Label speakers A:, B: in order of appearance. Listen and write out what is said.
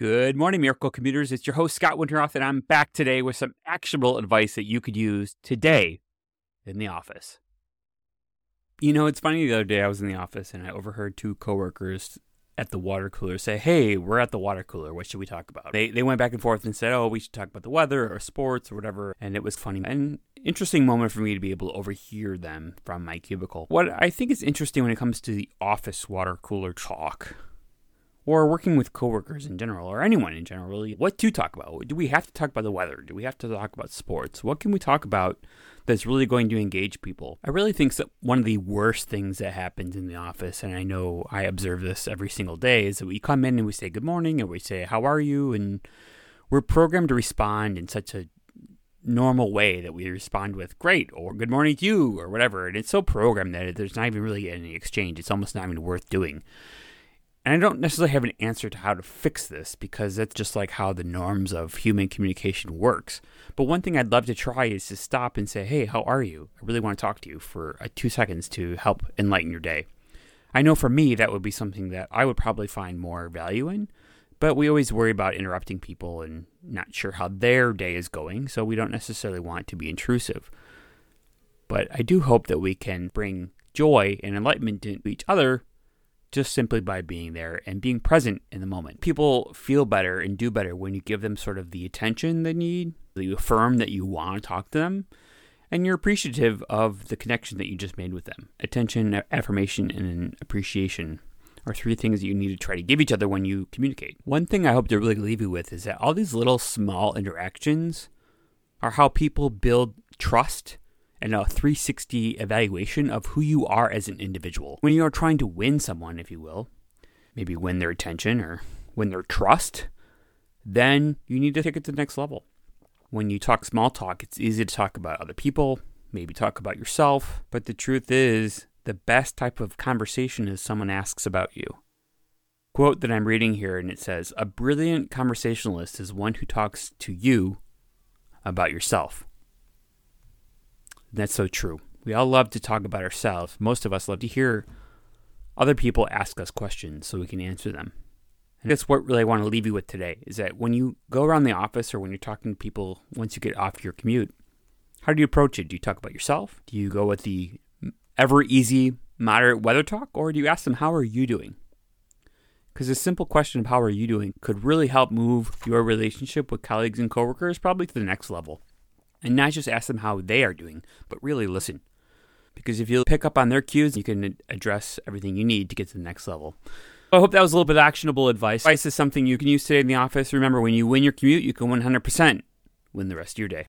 A: Good morning, Miracle Commuters. It's your host, Scott Winterroth, and I'm back today with some actionable advice that you could use today in the office. You know, it's funny, the other day I was in the office and I overheard two coworkers at the water cooler say, Hey, we're at the water cooler. What should we talk about? They, they went back and forth and said, Oh, we should talk about the weather or sports or whatever. And it was funny. And interesting moment for me to be able to overhear them from my cubicle. What I think is interesting when it comes to the office water cooler talk or working with coworkers in general, or anyone in general, really, what to talk about? Do we have to talk about the weather? Do we have to talk about sports? What can we talk about that's really going to engage people? I really think that one of the worst things that happens in the office, and I know I observe this every single day, is that we come in and we say good morning and we say, How are you? And we're programmed to respond in such a normal way that we respond with great or good morning to you or whatever. And it's so programmed that there's not even really any exchange. It's almost not even worth doing. And I don't necessarily have an answer to how to fix this because that's just like how the norms of human communication works. But one thing I'd love to try is to stop and say, "Hey, how are you? I really want to talk to you for uh, 2 seconds to help enlighten your day." I know for me that would be something that I would probably find more value in, but we always worry about interrupting people and not sure how their day is going, so we don't necessarily want to be intrusive. But I do hope that we can bring joy and enlightenment to each other just simply by being there and being present in the moment. People feel better and do better when you give them sort of the attention they need, you affirm that you want to talk to them, and you're appreciative of the connection that you just made with them. Attention, affirmation, and appreciation are three things that you need to try to give each other when you communicate. One thing I hope to really leave you with is that all these little small interactions are how people build trust and a 360 evaluation of who you are as an individual. When you are trying to win someone, if you will, maybe win their attention or win their trust, then you need to take it to the next level. When you talk small talk, it's easy to talk about other people, maybe talk about yourself, but the truth is, the best type of conversation is someone asks about you. Quote that I'm reading here, and it says, A brilliant conversationalist is one who talks to you about yourself. That's so true. We all love to talk about ourselves. Most of us love to hear other people ask us questions so we can answer them. And that's what really I want to leave you with today is that when you go around the office or when you're talking to people once you get off your commute, how do you approach it? Do you talk about yourself? Do you go with the ever easy, moderate weather talk? Or do you ask them, How are you doing? Because a simple question of how are you doing could really help move your relationship with colleagues and coworkers probably to the next level and not just ask them how they are doing, but really listen. Because if you pick up on their cues, you can address everything you need to get to the next level. I hope that was a little bit of actionable advice. Advice is something you can use today in the office. Remember, when you win your commute, you can 100% win the rest of your day.